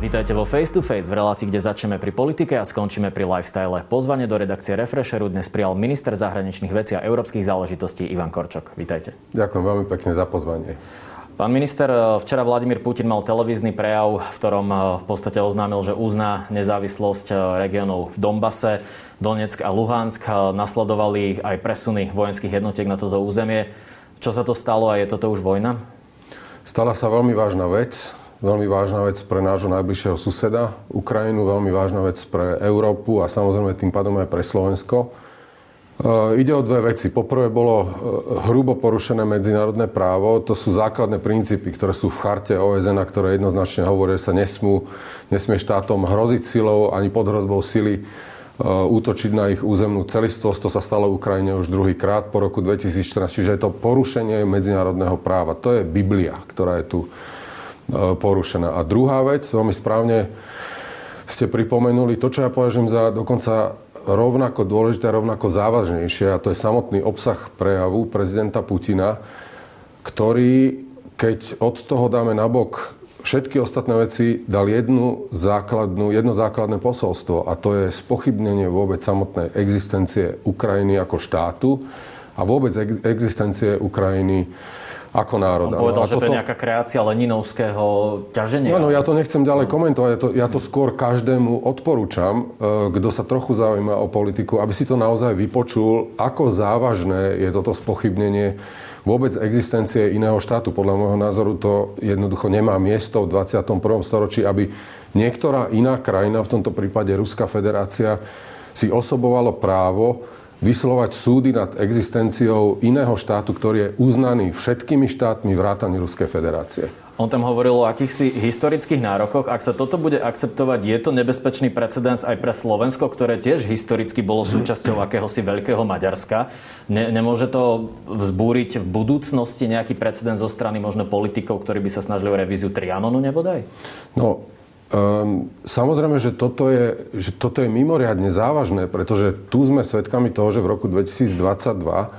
Vítajte vo Face to Face v relácii, kde začneme pri politike a skončíme pri lifestyle. Pozvanie do redakcie Refresheru dnes prijal minister zahraničných vecí a európskych záležitostí Ivan Korčok. Vítajte. Ďakujem veľmi pekne za pozvanie. Pán minister, včera Vladimír Putin mal televízny prejav, v ktorom eh, v podstate oznámil, že uzná nezávislosť eh, regiónov v Dombase, Donetsk a Luhansk. Eh, nasledovali aj presuny vojenských jednotiek na toto územie. Čo sa to stalo a je toto už vojna? Stala sa veľmi vážna vec veľmi vážna vec pre nášho najbližšieho suseda, Ukrajinu, veľmi vážna vec pre Európu a samozrejme tým pádom aj pre Slovensko. E, ide o dve veci. Poprvé bolo e, hrubo porušené medzinárodné právo. To sú základné princípy, ktoré sú v charte OSN a ktoré jednoznačne hovoria, že sa nesmú, nesmie štátom hroziť silou ani pod hrozbou sily e, útočiť na ich územnú celistvosť. To sa stalo v Ukrajine už druhýkrát po roku 2014. Čiže je to porušenie medzinárodného práva. To je Biblia, ktorá je tu porušená. A druhá vec, veľmi správne ste pripomenuli to, čo ja považujem za dokonca rovnako dôležité a rovnako závažnejšie, a to je samotný obsah prejavu prezidenta Putina, ktorý, keď od toho dáme nabok všetky ostatné veci, dal jednu základnú, jedno základné posolstvo a to je spochybnenie vôbec samotnej existencie Ukrajiny ako štátu a vôbec existencie Ukrajiny ako národa. On povedal, no, že to je nejaká kreácia Leninovského ťaženia. No, no ja to nechcem ďalej komentovať. Ja to, ja to skôr každému odporúčam, e, kto sa trochu zaujíma o politiku, aby si to naozaj vypočul, ako závažné je toto spochybnenie vôbec existencie iného štátu. Podľa môjho názoru to jednoducho nemá miesto v 21. storočí, aby niektorá iná krajina, v tomto prípade Ruská federácia, si osobovalo právo vyslovať súdy nad existenciou iného štátu, ktorý je uznaný všetkými štátmi vrátane Ruskej federácie. On tam hovoril o akýchsi historických nárokoch. Ak sa toto bude akceptovať, je to nebezpečný precedens aj pre Slovensko, ktoré tiež historicky bolo súčasťou akéhosi veľkého Maďarska. Ne, nemôže to vzbúriť v budúcnosti nejaký precedens zo strany možno politikov, ktorí by sa snažili o revíziu Trianonu nebodaj? No, Um, samozrejme, že toto, je, že toto je mimoriadne závažné, pretože tu sme svedkami toho, že v roku 2022 uh,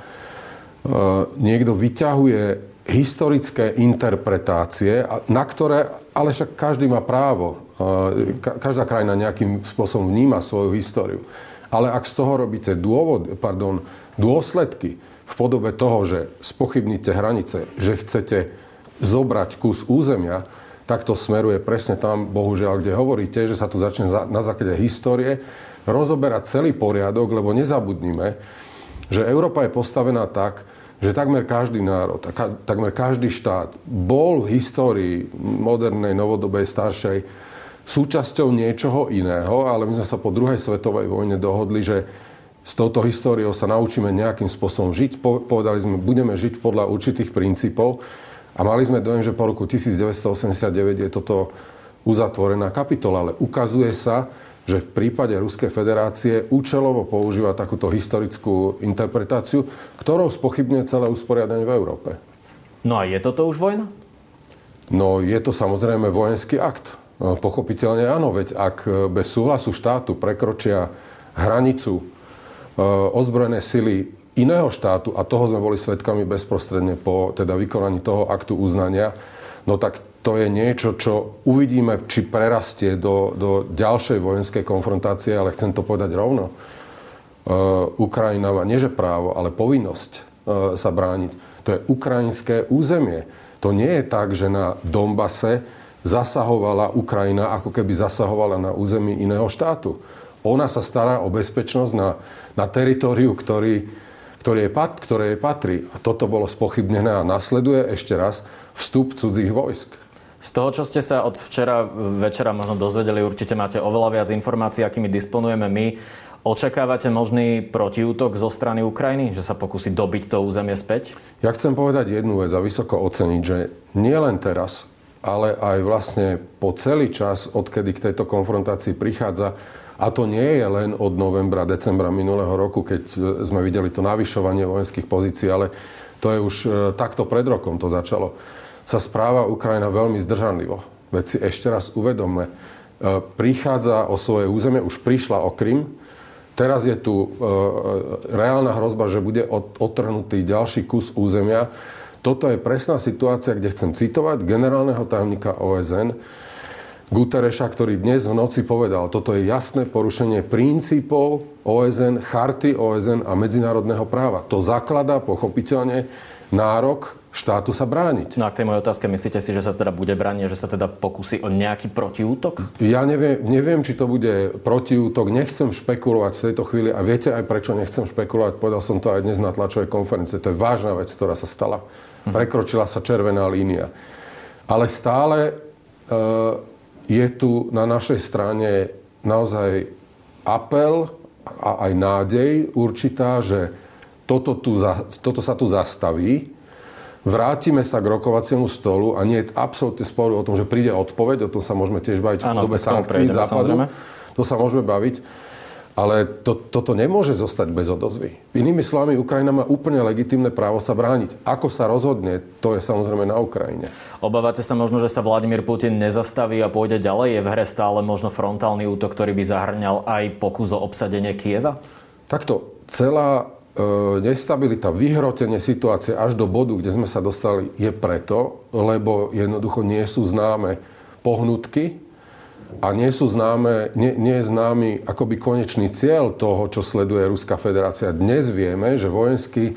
niekto vyťahuje historické interpretácie, na ktoré, ale však každý má právo. Uh, každá krajina nejakým spôsobom vníma svoju históriu. Ale ak z toho robíte dôvod, pardon, dôsledky v podobe toho, že spochybníte hranice, že chcete zobrať kus územia, tak to smeruje presne tam, bohužiaľ, kde hovoríte, že sa tu začne na základe histórie rozoberať celý poriadok, lebo nezabudnime, že Európa je postavená tak, že takmer každý národ, takmer každý štát bol v histórii modernej, novodobej, staršej súčasťou niečoho iného, ale my sme sa po druhej svetovej vojne dohodli, že s touto históriou sa naučíme nejakým spôsobom žiť. Povedali sme, budeme žiť podľa určitých princípov a mali sme dojem, že po roku 1989 je toto uzatvorená kapitola, ale ukazuje sa, že v prípade Ruskej federácie účelovo používa takúto historickú interpretáciu, ktorou spochybňuje celé usporiadanie v Európe. No a je toto už vojna? No je to samozrejme vojenský akt. No, pochopiteľne áno, veď ak bez súhlasu štátu prekročia hranicu e, ozbrojené sily iného štátu, a toho sme boli svetkami bezprostredne po teda vykonaní toho aktu uznania, no tak to je niečo, čo uvidíme, či prerastie do, do ďalšej vojenskej konfrontácie, ale chcem to povedať rovno. Uh, Ukrajina má nie právo, ale povinnosť uh, sa brániť. To je ukrajinské územie. To nie je tak, že na Dombase zasahovala Ukrajina, ako keby zasahovala na území iného štátu. Ona sa stará o bezpečnosť na, na teritoriu, ktorý, ktoré, ktoré patrí. A toto bolo spochybnené a nasleduje ešte raz vstup cudzích vojsk. Z toho, čo ste sa od včera večera možno dozvedeli, určite máte oveľa viac informácií, akými disponujeme my. Očakávate možný protiútok zo strany Ukrajiny, že sa pokusí dobiť to územie späť? Ja chcem povedať jednu vec a vysoko oceniť, že nie len teraz, ale aj vlastne po celý čas, odkedy k tejto konfrontácii prichádza, a to nie je len od novembra, decembra minulého roku, keď sme videli to navyšovanie vojenských pozícií, ale to je už e, takto pred rokom to začalo, sa správa Ukrajina veľmi zdržanlivo. Veď si ešte raz uvedomme, e, prichádza o svoje územie, už prišla o Krym, teraz je tu e, reálna hrozba, že bude odtrhnutý ďalší kus územia. Toto je presná situácia, kde chcem citovať generálneho tajomníka OSN, Gutereša, ktorý dnes v noci povedal, toto je jasné porušenie princípov OSN, charty OSN a medzinárodného práva. To zakladá pochopiteľne nárok štátu sa brániť. No a k tej mojej otázke, myslíte si, že sa teda bude brániť, že sa teda pokusí o nejaký protiútok? Ja neviem, neviem, či to bude protiútok. Nechcem špekulovať v tejto chvíli a viete aj prečo nechcem špekulovať. Povedal som to aj dnes na tlačovej konferencii. To je vážna vec, ktorá sa stala. Mhm. Prekročila sa červená línia. Ale stále e, je tu na našej strane naozaj apel a aj nádej určitá, že toto, tu, toto sa tu zastaví, vrátime sa k rokovaciemu stolu a nie je absolútne sporu o tom, že príde odpoveď, o tom sa môžeme tiež baviť v podobe sankcií západu. Samozrejme. To sa môžeme baviť. Ale to, toto nemôže zostať bez odozvy. Inými slovami, Ukrajina má úplne legitimné právo sa brániť. Ako sa rozhodne, to je samozrejme na Ukrajine. Obávate sa možno, že sa Vladimír Putin nezastaví a pôjde ďalej? Je v hre stále možno frontálny útok, ktorý by zahrňal aj pokus o obsadenie Kieva? Takto, celá e, nestabilita, vyhrotenie situácie až do bodu, kde sme sa dostali, je preto, lebo jednoducho nie sú známe pohnutky a nie sú známe, nie, nie je známy akoby konečný cieľ toho, čo sleduje Ruská federácia. Dnes vieme, že vojensky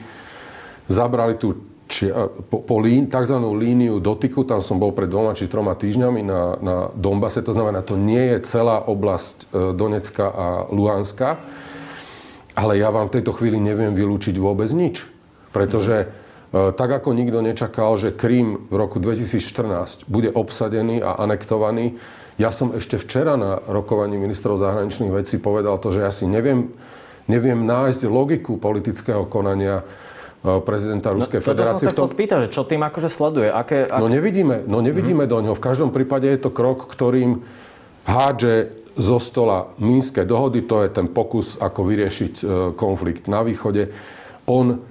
zabrali tú či, po, po lín, tzv. líniu dotyku, tam som bol pred dvoma či troma týždňami na, na Donbase, to znamená, to nie je celá oblasť e, Donecka a Luhanska, ale ja vám v tejto chvíli neviem vylúčiť vôbec nič. Pretože e, tak ako nikto nečakal, že Krím v roku 2014 bude obsadený a anektovaný, ja som ešte včera na rokovaní ministrov zahraničných vecí povedal to, že ja si neviem, neviem nájsť logiku politického konania e, prezidenta no, Ruskej no, federácie. Som sa chcel spýtať, že čo tým akože sleduje? Aké, ak... No nevidíme, no nevidíme mm-hmm. do ňoho. V každom prípade je to krok, ktorým hádže zo stola Mínske dohody, to je ten pokus, ako vyriešiť e, konflikt na východe. On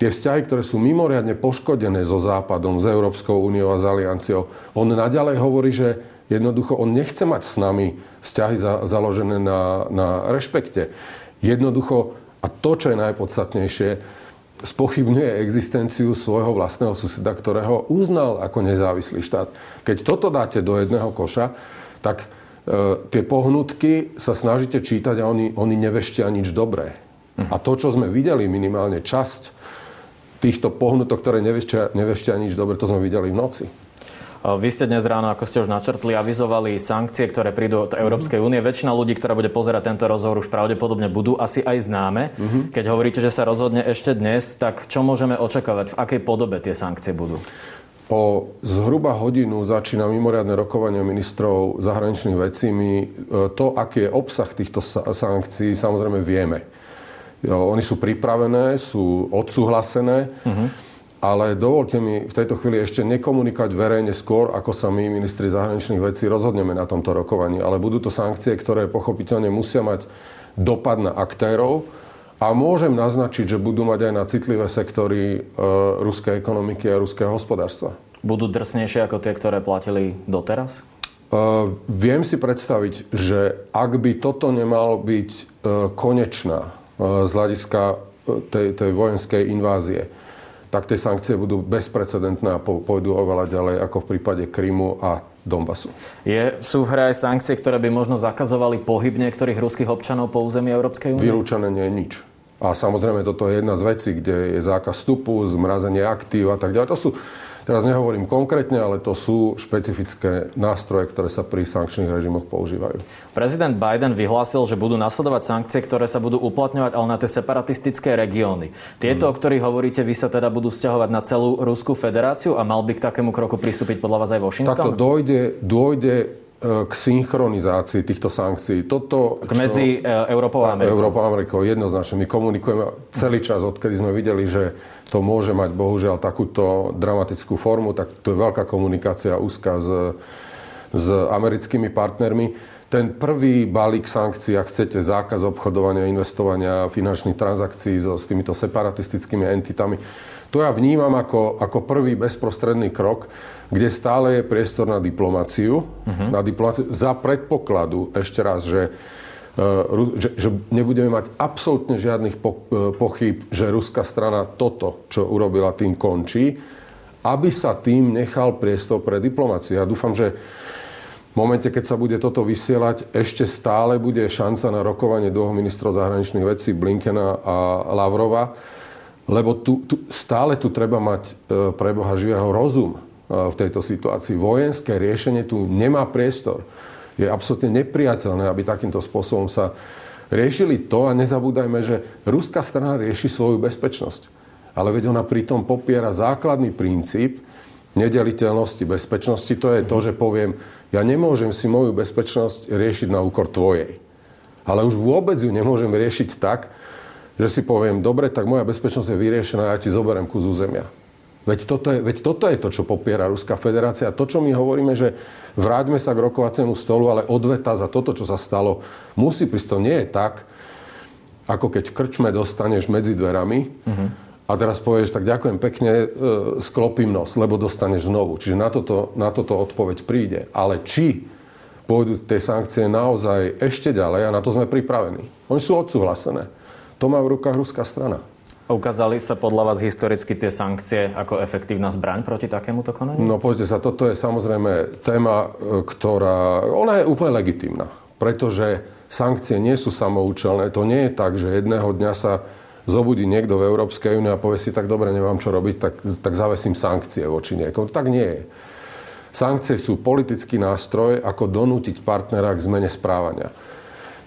tie vzťahy, ktoré sú mimoriadne poškodené so Západom, s Európskou úniou a s Alianciou, on naďalej hovorí, že Jednoducho on nechce mať s nami vzťahy za, založené na, na rešpekte. Jednoducho, a to, čo je najpodstatnejšie, spochybňuje existenciu svojho vlastného suseda, ktorého uznal ako nezávislý štát. Keď toto dáte do jedného koša, tak e, tie pohnutky sa snažíte čítať a oni, oni neveštia nič dobré. A to, čo sme videli, minimálne časť týchto pohnutok, ktoré neveštia, neveštia nič dobré, to sme videli v noci. Vy ste dnes ráno, ako ste už načrtli, avizovali sankcie, ktoré prídu od Európskej únie. Väčšina ľudí, ktorá bude pozerať tento rozhovor, už pravdepodobne budú asi aj známe. Uh-huh. Keď hovoríte, že sa rozhodne ešte dnes, tak čo môžeme očakávať? V akej podobe tie sankcie budú? O zhruba hodinu začína mimoriadne rokovanie ministrov zahraničných vecí. My e, to, aký je obsah týchto sankcií, samozrejme vieme. Oni sú pripravené, sú odsúhlasené. Uh-huh ale dovolte mi v tejto chvíli ešte nekomunikovať verejne skôr, ako sa my, ministri zahraničných vecí, rozhodneme na tomto rokovaní. Ale budú to sankcie, ktoré pochopiteľne musia mať dopad na aktérov a môžem naznačiť, že budú mať aj na citlivé sektory e, ruskej ekonomiky a ruského hospodárstva. Budú drsnejšie ako tie, ktoré platili doteraz? Uh, viem si predstaviť, že ak by toto nemalo byť uh, konečná uh, z hľadiska tej, tej vojenskej invázie, tak tie sankcie budú bezprecedentné a pôjdu oveľa ďalej ako v prípade Krymu a Donbasu. Je, sú v hre aj sankcie, ktoré by možno zakazovali pohyb niektorých ruských občanov po území Európskej únie? Vylúčené nie je nič. A samozrejme, toto je jedna z vecí, kde je zákaz vstupu, zmrazenie aktív a tak ďalej. To sú Teraz nehovorím konkrétne, ale to sú špecifické nástroje, ktoré sa pri sankčných režimoch používajú. Prezident Biden vyhlásil, že budú nasledovať sankcie, ktoré sa budú uplatňovať ale na tie separatistické regióny. Tieto, hmm. o ktorých hovoríte, vy sa teda budú vzťahovať na celú Ruskú federáciu a mal by k takému kroku pristúpiť podľa vás aj Washington? Takto dojde, dojde e, k synchronizácii týchto sankcií. Toto, čo, medzi e, Európou a Amerikou. Európou a Amerikou jednoznačne. My komunikujeme celý čas, odkedy sme videli, že to môže mať bohužiaľ takúto dramatickú formu, tak to je veľká komunikácia úzka s, s americkými partnermi. ten prvý balík sankcií, ak chcete, zákaz obchodovania, investovania, finančných transakcií so, s týmito separatistickými entitami, to ja vnímam ako, ako prvý bezprostredný krok, kde stále je priestor na diplomáciu, uh-huh. na diplomáciu za predpokladu, ešte raz, že že, že nebudeme mať absolútne žiadnych e, pochyb, že ruská strana toto, čo urobila, tým končí, aby sa tým nechal priestor pre diplomáciu. Ja dúfam, že v momente, keď sa bude toto vysielať, ešte stále bude šanca na rokovanie dvoch ministrov zahraničných vecí Blinkena a Lavrova, lebo tu, tu, stále tu treba mať e, pre Boha živého rozum v tejto situácii. Vojenské riešenie tu nemá priestor je absolútne nepriateľné, aby takýmto spôsobom sa riešili to a nezabúdajme, že ruská strana rieši svoju bezpečnosť. Ale veď ona pritom popiera základný princíp nedeliteľnosti bezpečnosti. To je to, že poviem, ja nemôžem si moju bezpečnosť riešiť na úkor tvojej. Ale už vôbec ju nemôžem riešiť tak, že si poviem, dobre, tak moja bezpečnosť je vyriešená, ja ti zoberiem kus územia. Veď toto, je, veď toto je to, čo popiera Ruská federácia. To, čo my hovoríme, že vráťme sa k rokovaciemu stolu, ale odveta za toto, čo sa stalo, musí prísť. To nie je tak, ako keď v krčme dostaneš medzi dverami uh-huh. a teraz povieš, tak ďakujem pekne, e, sklopím nos, lebo dostaneš znovu. Čiže na toto, na toto odpoveď príde. Ale či pôjdu tie sankcie naozaj ešte ďalej a na to sme pripravení. Oni sú odsúhlasené. To má v rukách ruská strana. Ukázali sa podľa vás historicky tie sankcie ako efektívna zbraň proti takémuto konaniu? No pozrite sa, toto je samozrejme téma, e, ktorá, ona je úplne legitimná. Pretože sankcie nie sú samoučelné. To nie je tak, že jedného dňa sa zobudí niekto v Európskej únii a povie si, tak dobre, nemám čo robiť, tak, tak zavesím sankcie voči niekomu. Tak nie je. Sankcie sú politický nástroj, ako donútiť partnera k zmene správania.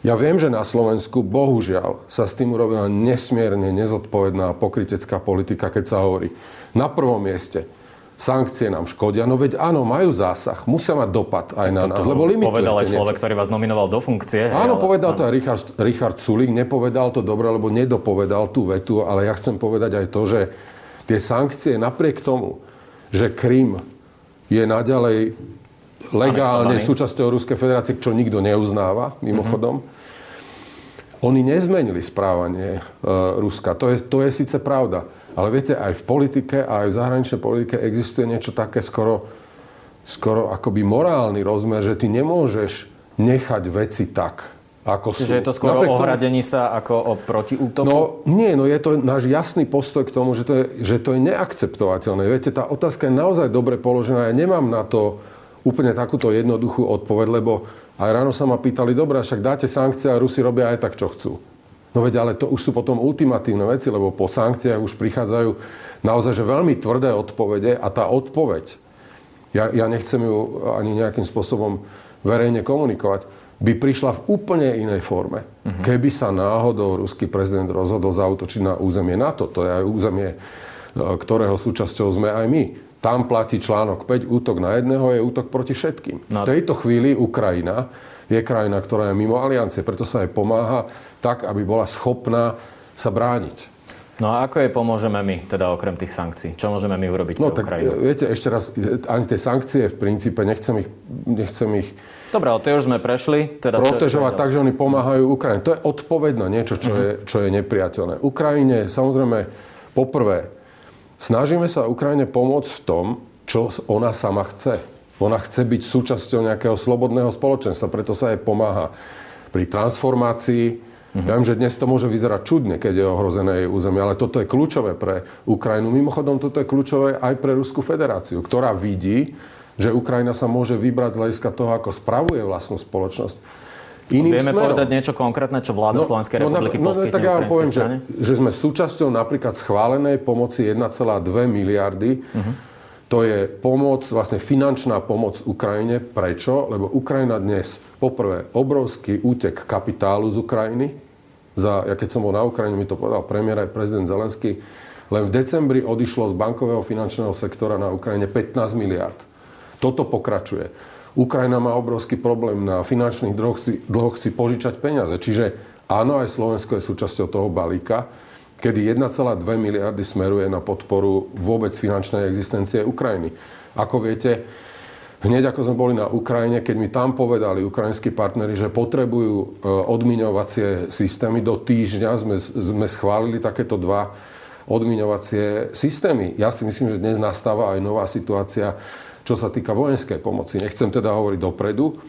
Ja viem, že na Slovensku, bohužiaľ, sa s tým urobila nesmierne nezodpovedná pokritecká politika, keď sa hovorí na prvom mieste sankcie nám škodia. No veď áno, majú zásah, musia mať dopad aj na nás, lebo limitujete Povedal aj človek, niečo. ktorý vás nominoval do funkcie. Áno, ale... povedal to aj Richard, Richard Sulik, nepovedal to dobre, lebo nedopovedal tú vetu, ale ja chcem povedať aj to, že tie sankcie napriek tomu, že Krym je naďalej legálne súčasťou Ruskej federácie, čo nikto neuznáva, mimochodom. Mm-hmm. Oni nezmenili správanie e, Ruska. To je, to je síce pravda. Ale viete, aj v politike aj v zahraničnej politike existuje niečo také skoro, skoro akoby morálny rozmer, že ty nemôžeš nechať veci tak, ako Čiže sú. je to skôr Napriek o ohradení sa ako o protiútoku? No nie, no je to náš jasný postoj k tomu, že to je, že to je neakceptovateľné. Viete, tá otázka je naozaj dobre položená. Ja nemám na to úplne takúto jednoduchú odpoveď, lebo aj ráno sa ma pýtali, dobre, však dáte sankcie a Rusi robia aj tak, čo chcú. No veď, ale to už sú potom ultimatívne veci, lebo po sankciách už prichádzajú naozaj že veľmi tvrdé odpovede a tá odpoveď, ja, ja nechcem ju ani nejakým spôsobom verejne komunikovať, by prišla v úplne inej forme. Uh-huh. Keby sa náhodou ruský prezident rozhodol zautočiť na územie NATO, to je aj územie, e, ktorého súčasťou sme aj my. Tam platí článok 5, útok na jedného je útok proti všetkým. No. V tejto chvíli Ukrajina je krajina, ktorá je mimo aliancie, preto sa jej pomáha tak, aby bola schopná sa brániť. No a ako je pomôžeme my, teda okrem tých sankcií? Čo môžeme my urobiť no, pre tak, Ukrajinu? Viete, ešte raz, ani tie sankcie v princípe, nechcem ich... Nechcem ich Dobre, o tie už sme prešli. Teda protežovať čo, čo tak, že oni pomáhajú Ukrajine. To je odpoveď na niečo, čo, uh-huh. je, čo je nepriateľné. Ukrajine, samozrejme, poprvé, Snažíme sa Ukrajine pomôcť v tom, čo ona sama chce. Ona chce byť súčasťou nejakého slobodného spoločenstva, preto sa jej pomáha pri transformácii. Mm-hmm. Ja viem, že dnes to môže vyzerať čudne, keď je ohrozené jej územie, ale toto je kľúčové pre Ukrajinu. Mimochodom, toto je kľúčové aj pre Ruskú federáciu, ktorá vidí, že Ukrajina sa môže vybrať z hľadiska toho, ako spravuje vlastnú spoločnosť. Iným Vieme smerom. povedať niečo konkrétne, čo vláda no, Slovenskej no, republiky no, no, poskytne tak ja vám poviem, že, že sme súčasťou napríklad schválenej pomoci 1,2 miliardy. Uh-huh. To je pomoc, vlastne finančná pomoc Ukrajine. Prečo? Lebo Ukrajina dnes, poprvé, obrovský útek kapitálu z Ukrajiny. Za, ja keď som bol na Ukrajine, mi to povedal premiér aj prezident Zelenský, len v decembri odišlo z bankového finančného sektora na Ukrajine 15 miliard. Toto pokračuje. Ukrajina má obrovský problém na finančných dlhoch si, dlhoch si požičať peniaze. Čiže áno, aj Slovensko je súčasťou toho balíka, kedy 1,2 miliardy smeruje na podporu vôbec finančnej existencie Ukrajiny. Ako viete, Hneď ako sme boli na Ukrajine, keď mi tam povedali ukrajinskí partnery, že potrebujú e, odmiňovacie systémy, do týždňa sme, sme schválili takéto dva odmiňovacie systémy. Ja si myslím, že dnes nastáva aj nová situácia, čo sa týka vojenskej pomoci. Nechcem teda hovoriť dopredu,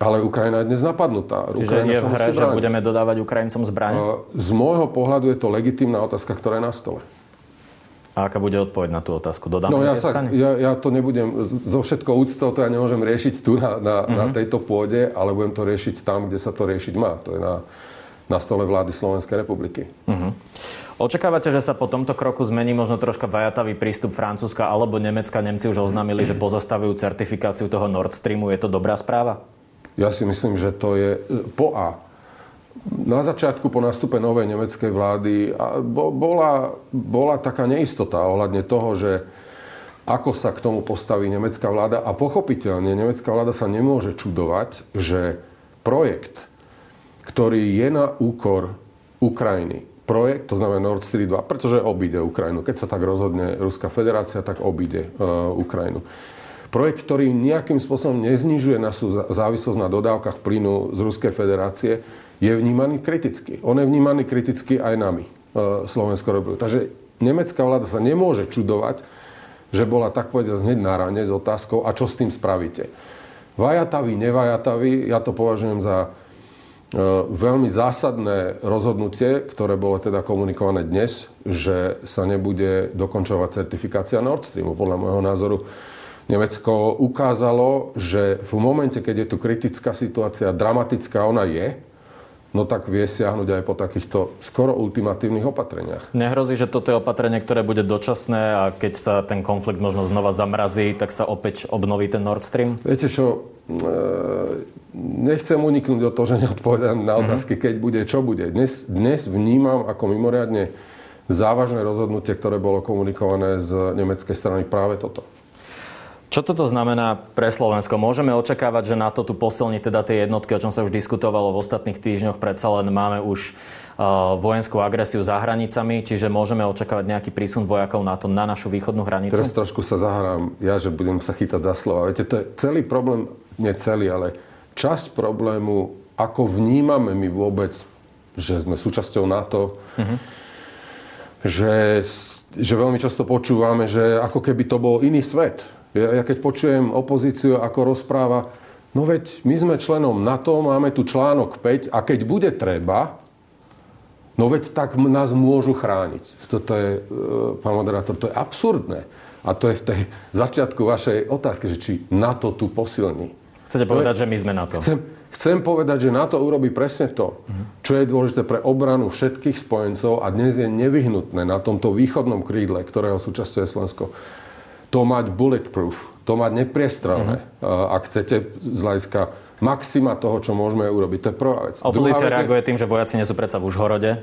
ale Ukrajina je dnes napadnutá. Čiže Ukrajina je v hre, že budeme dodávať Ukrajincom zbraň? E, z môjho pohľadu je to legitímna otázka, ktorá je na stole. A aká bude odpoveď na tú otázku? Dodáme no ja, sa, ja, ja to nebudem, zo všetko úctou to ja nemôžem riešiť tu na, na, mm-hmm. na tejto pôde, ale budem to riešiť tam, kde sa to riešiť má. To je na, na stole vlády Slovenskej republiky. Mm-hmm. Očakávate, že sa po tomto kroku zmení možno troška vajatavý prístup Francúzska alebo Nemecka? Nemci už oznámili, že pozastavujú certifikáciu toho Nord Streamu. Je to dobrá správa? Ja si myslím, že to je po A na začiatku po nástupe novej nemeckej vlády bola, bola taká neistota ohľadne toho, že ako sa k tomu postaví nemecká vláda. A pochopiteľne nemecká vláda sa nemôže čudovať, že projekt, ktorý je na úkor Ukrajiny, projekt, to znamená Nord Stream 2, pretože obíde Ukrajinu. Keď sa tak rozhodne Ruská federácia, tak obíde uh, Ukrajinu. Projekt, ktorý nejakým spôsobom neznižuje našu závislosť na dodávkach plynu z Ruskej federácie, je vnímaný kriticky. On je vnímaný kriticky aj nami, e, Slovensko republiku. Takže nemecká vláda sa nemôže čudovať, že bola tak povedať hneď na rane s otázkou, a čo s tým spravíte. Vajatavý, nevajatavý, ja to považujem za veľmi zásadné rozhodnutie, ktoré bolo teda komunikované dnes, že sa nebude dokončovať certifikácia Nord Streamu. Podľa môjho názoru Nemecko ukázalo, že v momente, keď je tu kritická situácia, dramatická ona je, no tak vie siahnuť aj po takýchto skoro ultimatívnych opatreniach. Nehrozí, že toto je opatrenie, ktoré bude dočasné a keď sa ten konflikt možno znova zamrazí, tak sa opäť obnoví ten Nord Stream? Viete čo, e, nechcem uniknúť do toho, že neodpovedám na mhm. otázky, keď bude, čo bude. Dnes, dnes vnímam ako mimoriadne závažné rozhodnutie, ktoré bolo komunikované z nemeckej strany práve toto. Čo toto znamená pre Slovensko? Môžeme očakávať, že NATO tu posilní teda tie jednotky, o čom sa už diskutovalo v ostatných týždňoch. Predsa len máme už uh, vojenskú agresiu za hranicami, čiže môžeme očakávať nejaký prísun vojakov NATO na našu východnú hranicu? Teraz trošku sa zahrám, ja, že budem sa chytať za slova. Viete, to je celý problém, nie celý, ale časť problému, ako vnímame my vôbec, že sme súčasťou NATO, uh-huh. že, že veľmi často počúvame, že ako keby to bol iný svet ja, ja keď počujem opozíciu, ako rozpráva, no veď my sme členom NATO, máme tu článok 5 a keď bude treba, no veď tak nás môžu chrániť. Toto je, e, pán moderátor, to je absurdné. A to je v tej začiatku vašej otázky, že či NATO tu posilní. Chcete povedať, je, že my sme na to? Chcem, chcem povedať, že NATO urobí presne to, čo je dôležité pre obranu všetkých spojencov a dnes je nevyhnutné na tomto východnom krídle, ktorého súčasťou je Slovensko, to mať bulletproof, to mať nepriestrelné, uh-huh. ak chcete z hľadiska maxima toho, čo môžeme urobiť. To je prvá vec. Opozícia reaguje tým, že vojaci nie sú predsa v Užhorode.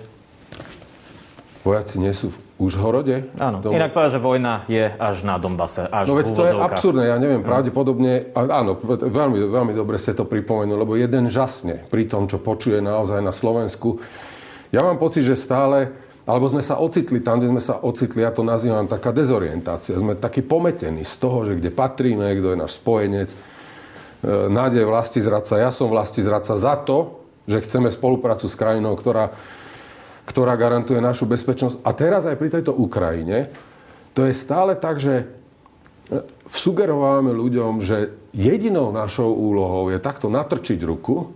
Vojaci nie sú v Užhorode? Áno. Dobre. Inak povedať, že vojna je až na Dombase. Až no veď to je absurdné, ja neviem, pravdepodobne, áno, veľmi, veľmi dobre ste to pripomenuli, lebo jeden žasne pri tom, čo počuje naozaj na Slovensku. Ja mám pocit, že stále alebo sme sa ocitli tam, kde sme sa ocitli, ja to nazývam taká dezorientácia. Sme takí pometení z toho, že kde patríme, kto je náš spojenec. E, nádej vlasti zradca, ja som vlasti zradca za to, že chceme spoluprácu s krajinou, ktorá, ktorá garantuje našu bezpečnosť. A teraz aj pri tejto Ukrajine, to je stále tak, že e, sugerovávame ľuďom, že jedinou našou úlohou je takto natrčiť ruku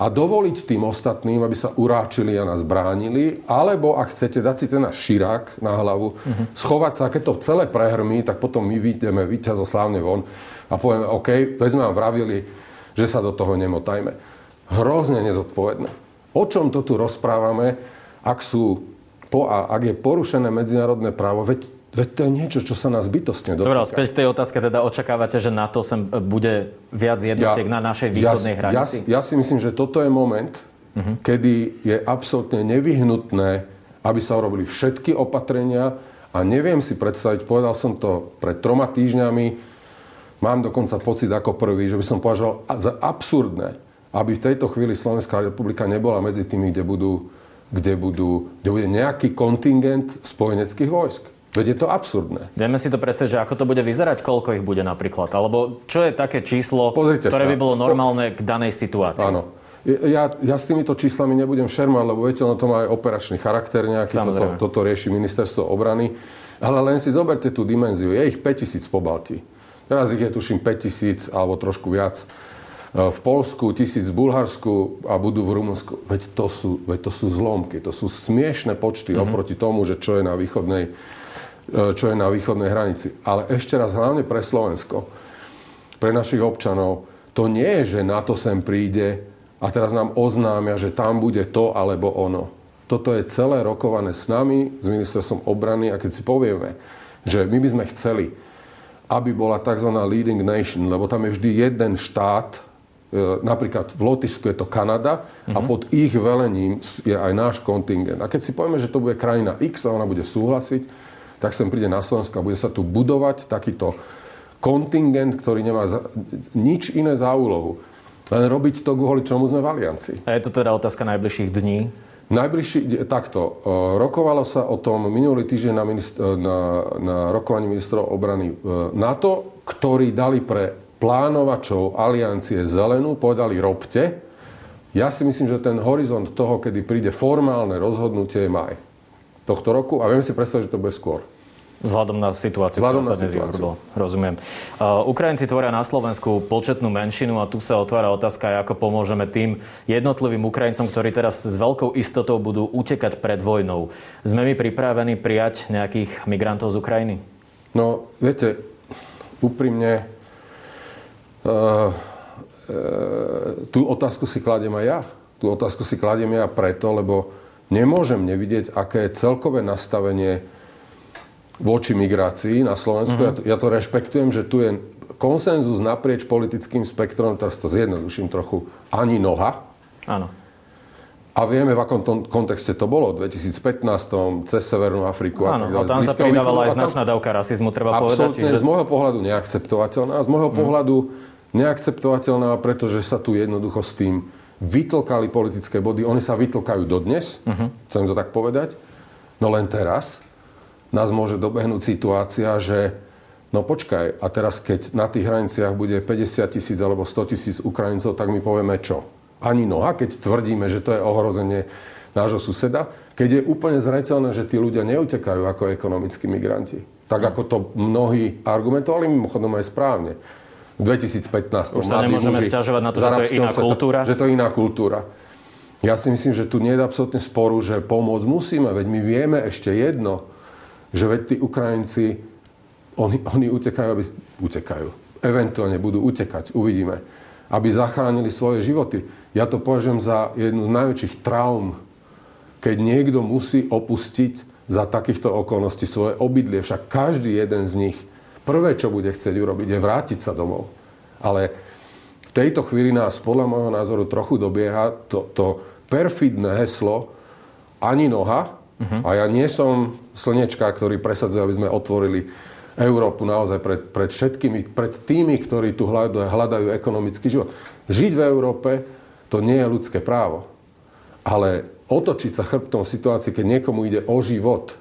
a dovoliť tým ostatným, aby sa uráčili a nás bránili, alebo ak chcete dať si ten náš širák na hlavu, uh-huh. schovať sa, keď to celé prehrmí, tak potom my vyjdeme slávne von a povieme, OK, veď sme vám vravili, že sa do toho nemotajme. Hrozne nezodpovedné. O čom to tu rozprávame, ak sú po, a ak je porušené medzinárodné právo, veď Veď to je niečo, čo sa nás bytostne dotýka. Dobre, späť k tej otázke, teda očakávate, že NATO sem bude viac jednotiek ja, na našej východnej ja, hranici? Ja, ja si myslím, že toto je moment, uh-huh. kedy je absolútne nevyhnutné, aby sa urobili všetky opatrenia a neviem si predstaviť, povedal som to pred troma týždňami, mám dokonca pocit ako prvý, že by som považoval za absurdné, aby v tejto chvíli Slovenská republika nebola medzi tými, kde budú kde, budú, kde bude nejaký kontingent spojeneckých vojsk. Veď je to absurdné. Vieme si to predstaviť, že ako to bude vyzerať, koľko ich bude napríklad? Alebo čo je také číslo, Pozrite ktoré sa. by bolo normálne k danej situácii? Áno. Ja, ja s týmito číslami nebudem šermať, lebo viete, ono to má aj operačný charakter nejaký. Toto, toto rieši ministerstvo obrany. Ale len si zoberte tú dimenziu. Je ich 5000 po Balti. Teraz ich je tuším 5000 alebo trošku viac v Polsku, tisíc v Bulharsku a budú v Rumunsku. Veď to sú, veď to sú zlomky, to sú smiešne počty mm-hmm. oproti tomu, že čo je na východnej E, čo je na východnej hranici. Ale ešte raz, hlavne pre Slovensko, pre našich občanov, to nie je, že na to sem príde a teraz nám oznámia, že tam bude to alebo ono. Toto je celé rokované s nami, s ministerstvom obrany a keď si povieme, že my by sme chceli, aby bola tzv. leading nation, lebo tam je vždy jeden štát, napríklad v Lotyšsku je to Kanada mm-hmm. a mhm. pod ich velením je aj náš kontingent. A keď si povieme, že to bude krajina X a ona bude súhlasiť, tak sem príde na Slovensko a bude sa tu budovať takýto kontingent, ktorý nemá za, nič iné za úlohu. Len robiť to, kvôli čomu sme v aliancii. A je to teda otázka najbližších dní? Najbližší, takto, e, rokovalo sa o tom minulý týždeň na, ministr, e, na, na rokovaní ministrov obrany e, NATO, ktorí dali pre plánovačov aliancie zelenú, povedali robte. Ja si myslím, že ten horizont toho, kedy príde formálne rozhodnutie, je maj tohto roku a viem si predstaviť, že to bude skôr. Vzhľadom na situáciu, Vzhľadom ktorá sa dnes vyhrudla. Rozumiem. Uh, Ukrajinci tvoria na Slovensku početnú menšinu a tu sa otvára otázka, ako pomôžeme tým jednotlivým Ukrajincom, ktorí teraz s veľkou istotou budú utekať pred vojnou. Sme my pripravení prijať nejakých migrantov z Ukrajiny? No, viete, úprimne, tú otázku si kladiem aj ja. Tú otázku si kladiem ja preto, lebo nemôžem nevidieť, aké je celkové nastavenie voči migrácii na Slovensku. Mm-hmm. Ja, to, ja to rešpektujem, že tu je konsenzus naprieč politickým spektrom, teraz to zjednoduším trochu, ani noha. Áno. A vieme, v akom tom kontexte to bolo. V 2015 cez Severnú Afriku. Áno, a, tam sa pridávala aj značná dávka rasizmu, treba povedať. Čiže... z môjho pohľadu neakceptovateľná. A z môjho mm. pohľadu neakceptovateľná, pretože sa tu jednoducho s tým vytlkali politické body. Oni sa vytlkajú dodnes, uh-huh. chcem to tak povedať. No len teraz nás môže dobehnúť situácia, že no počkaj, a teraz keď na tých hraniciach bude 50 tisíc alebo 100 tisíc Ukrajincov, tak my povieme čo? Ani noha, keď tvrdíme, že to je ohrozenie nášho suseda, keď je úplne zreteľné, že tí ľudia neutekajú ako ekonomickí migranti. Tak ako to mnohí argumentovali, mimochodom aj správne. V 2015. Už sa nemôžeme muži, stiažovať na to, že to je iná sveta, kultúra? Že to je iná kultúra. Ja si myslím, že tu nie je absolútne sporu, že pomôcť musíme, veď my vieme ešte jedno, že veď tí Ukrajinci, oni, oni utekajú, aby utekajú. Eventuálne budú utekať, uvidíme. Aby zachránili svoje životy. Ja to považujem za jednu z najväčších traum, keď niekto musí opustiť za takýchto okolností svoje obydlie. Však každý jeden z nich prvé, čo bude chcieť urobiť, je vrátiť sa domov. Ale v tejto chvíli nás podľa môjho názoru trochu dobieha to, to perfidné heslo ani noha. Uh-huh. A ja nie som slnečka, ktorý presadzuje, aby sme otvorili Európu naozaj pred, pred všetkými, pred tými, ktorí tu hľadajú, hľadajú ekonomický život. Žiť v Európe to nie je ľudské právo. Ale otočiť sa chrbtom v situácii, keď niekomu ide o život,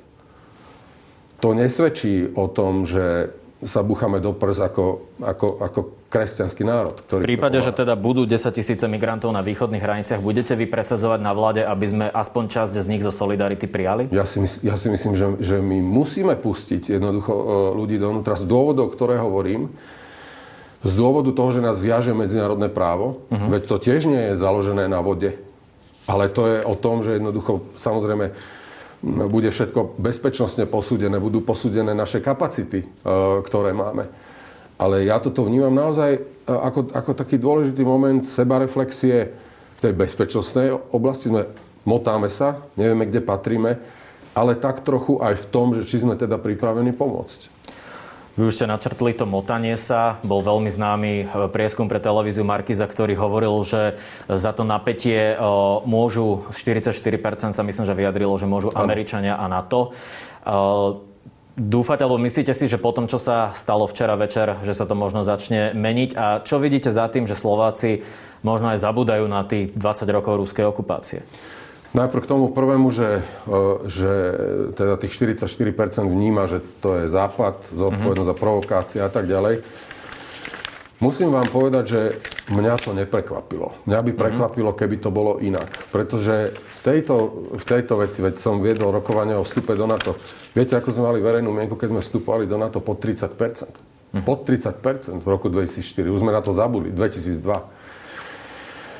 to nesvedčí o tom, že sa bucháme do prs ako, ako, ako kresťanský národ. Ktorý v prípade, že teda budú 10 tisíce migrantov na východných hraniciach, budete vy presadzovať na vláde, aby sme aspoň časť z nich zo Solidarity prijali? Ja si, mysl, ja si myslím, že, že my musíme pustiť jednoducho e, ľudí donútra z dôvodov, ktoré hovorím. Z dôvodu toho, že nás viaže medzinárodné právo, uh-huh. veď to tiež nie je založené na vode. Ale to je o tom, že jednoducho, samozrejme, bude všetko bezpečnostne posúdené, budú posúdené naše kapacity, e, ktoré máme. Ale ja toto vnímam naozaj e, ako, ako taký dôležitý moment sebareflexie v tej bezpečnostnej oblasti. Sme, motáme sa, nevieme, kde patríme, ale tak trochu aj v tom, že či sme teda pripravení pomôcť. Vy už ste načrtli to motanie sa. Bol veľmi známy e, prieskum pre televíziu Markiza, ktorý hovoril, že za to napätie e, môžu 44% sa myslím, že vyjadrilo, že môžu Američania a NATO. Dúfate, alebo myslíte si, že po tom, čo sa stalo včera večer, že sa to možno začne meniť? A čo vidíte za tým, že Slováci možno aj zabudajú na tých 20 rokov ruskej okupácie? Najprv k tomu prvému, že, e, že teda tých 44% vníma, že to je západ, zodpovednosť za provokácie a tak ďalej. Musím vám povedať, že mňa to neprekvapilo. Mňa by prekvapilo, keby to bolo inak. Pretože v tejto, v tejto veci, veď som viedol rokovanie o vstupe do NATO. Viete, ako sme mali verejnú mienku, keď sme vstupovali do NATO pod 30%. Pod 30% v roku 2004. Už sme na to zabudli. 2002.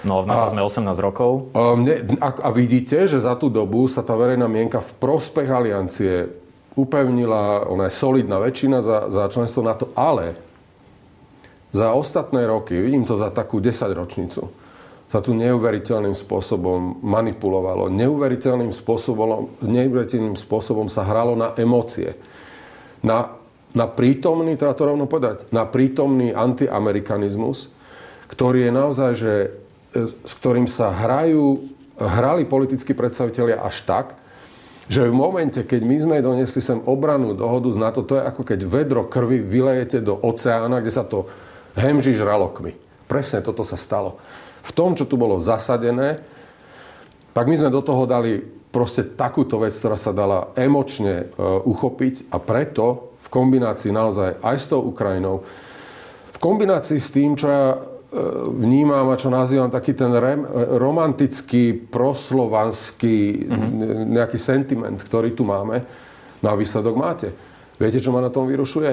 No, v NATO sme 18 rokov. A, mne, a, a vidíte, že za tú dobu sa tá verejná mienka v prospech aliancie upevnila, ona je solidná väčšina za, za členstvo NATO, ale za ostatné roky, vidím to za takú 10 ročnicu, sa tu neuveriteľným spôsobom manipulovalo. Neuveriteľným spôsobom, neuveriteľným spôsobom sa hralo na emócie. Na, na prítomný, treba to rovno povedať, na prítomný antiamerikanizmus, ktorý je naozaj, že s ktorým sa hrajú, hrali politickí predstavitelia až tak, že v momente, keď my sme doniesli sem obranú dohodu z NATO, to je ako keď vedro krvi vylejete do oceána, kde sa to hemží žralokmi. Presne toto sa stalo. V tom, čo tu bolo zasadené, tak my sme do toho dali proste takúto vec, ktorá sa dala emočne e, uchopiť a preto v kombinácii naozaj aj s tou Ukrajinou, v kombinácii s tým, čo ja vnímam a čo nazývam taký ten rem, romantický, proslovanský mm-hmm. nejaký sentiment, ktorý tu máme, na výsledok máte. Viete, čo ma na tom vyrušuje?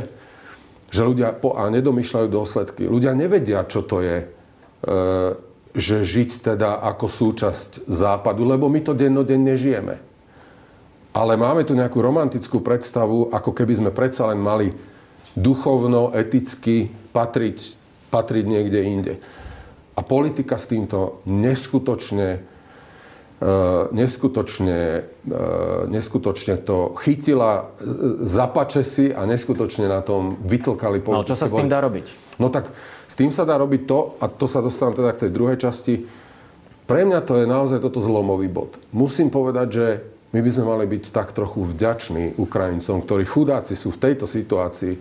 Že ľudia po A nedomýšľajú dôsledky. Ľudia nevedia, čo to je, e, že žiť teda ako súčasť západu, lebo my to dennodenne žijeme. Ale máme tu nejakú romantickú predstavu, ako keby sme predsa len mali duchovno, eticky patriť patriť niekde inde. A politika s týmto neskutočne, e, neskutočne, e, neskutočne to chytila e, zapače si a neskutočne na tom vytlkali politické No čo sa s tým dá robiť? No tak s tým sa dá robiť to, a to sa dostávam teda k tej druhej časti, pre mňa to je naozaj toto zlomový bod. Musím povedať, že my by sme mali byť tak trochu vďační Ukrajincom, ktorí chudáci sú v tejto situácii,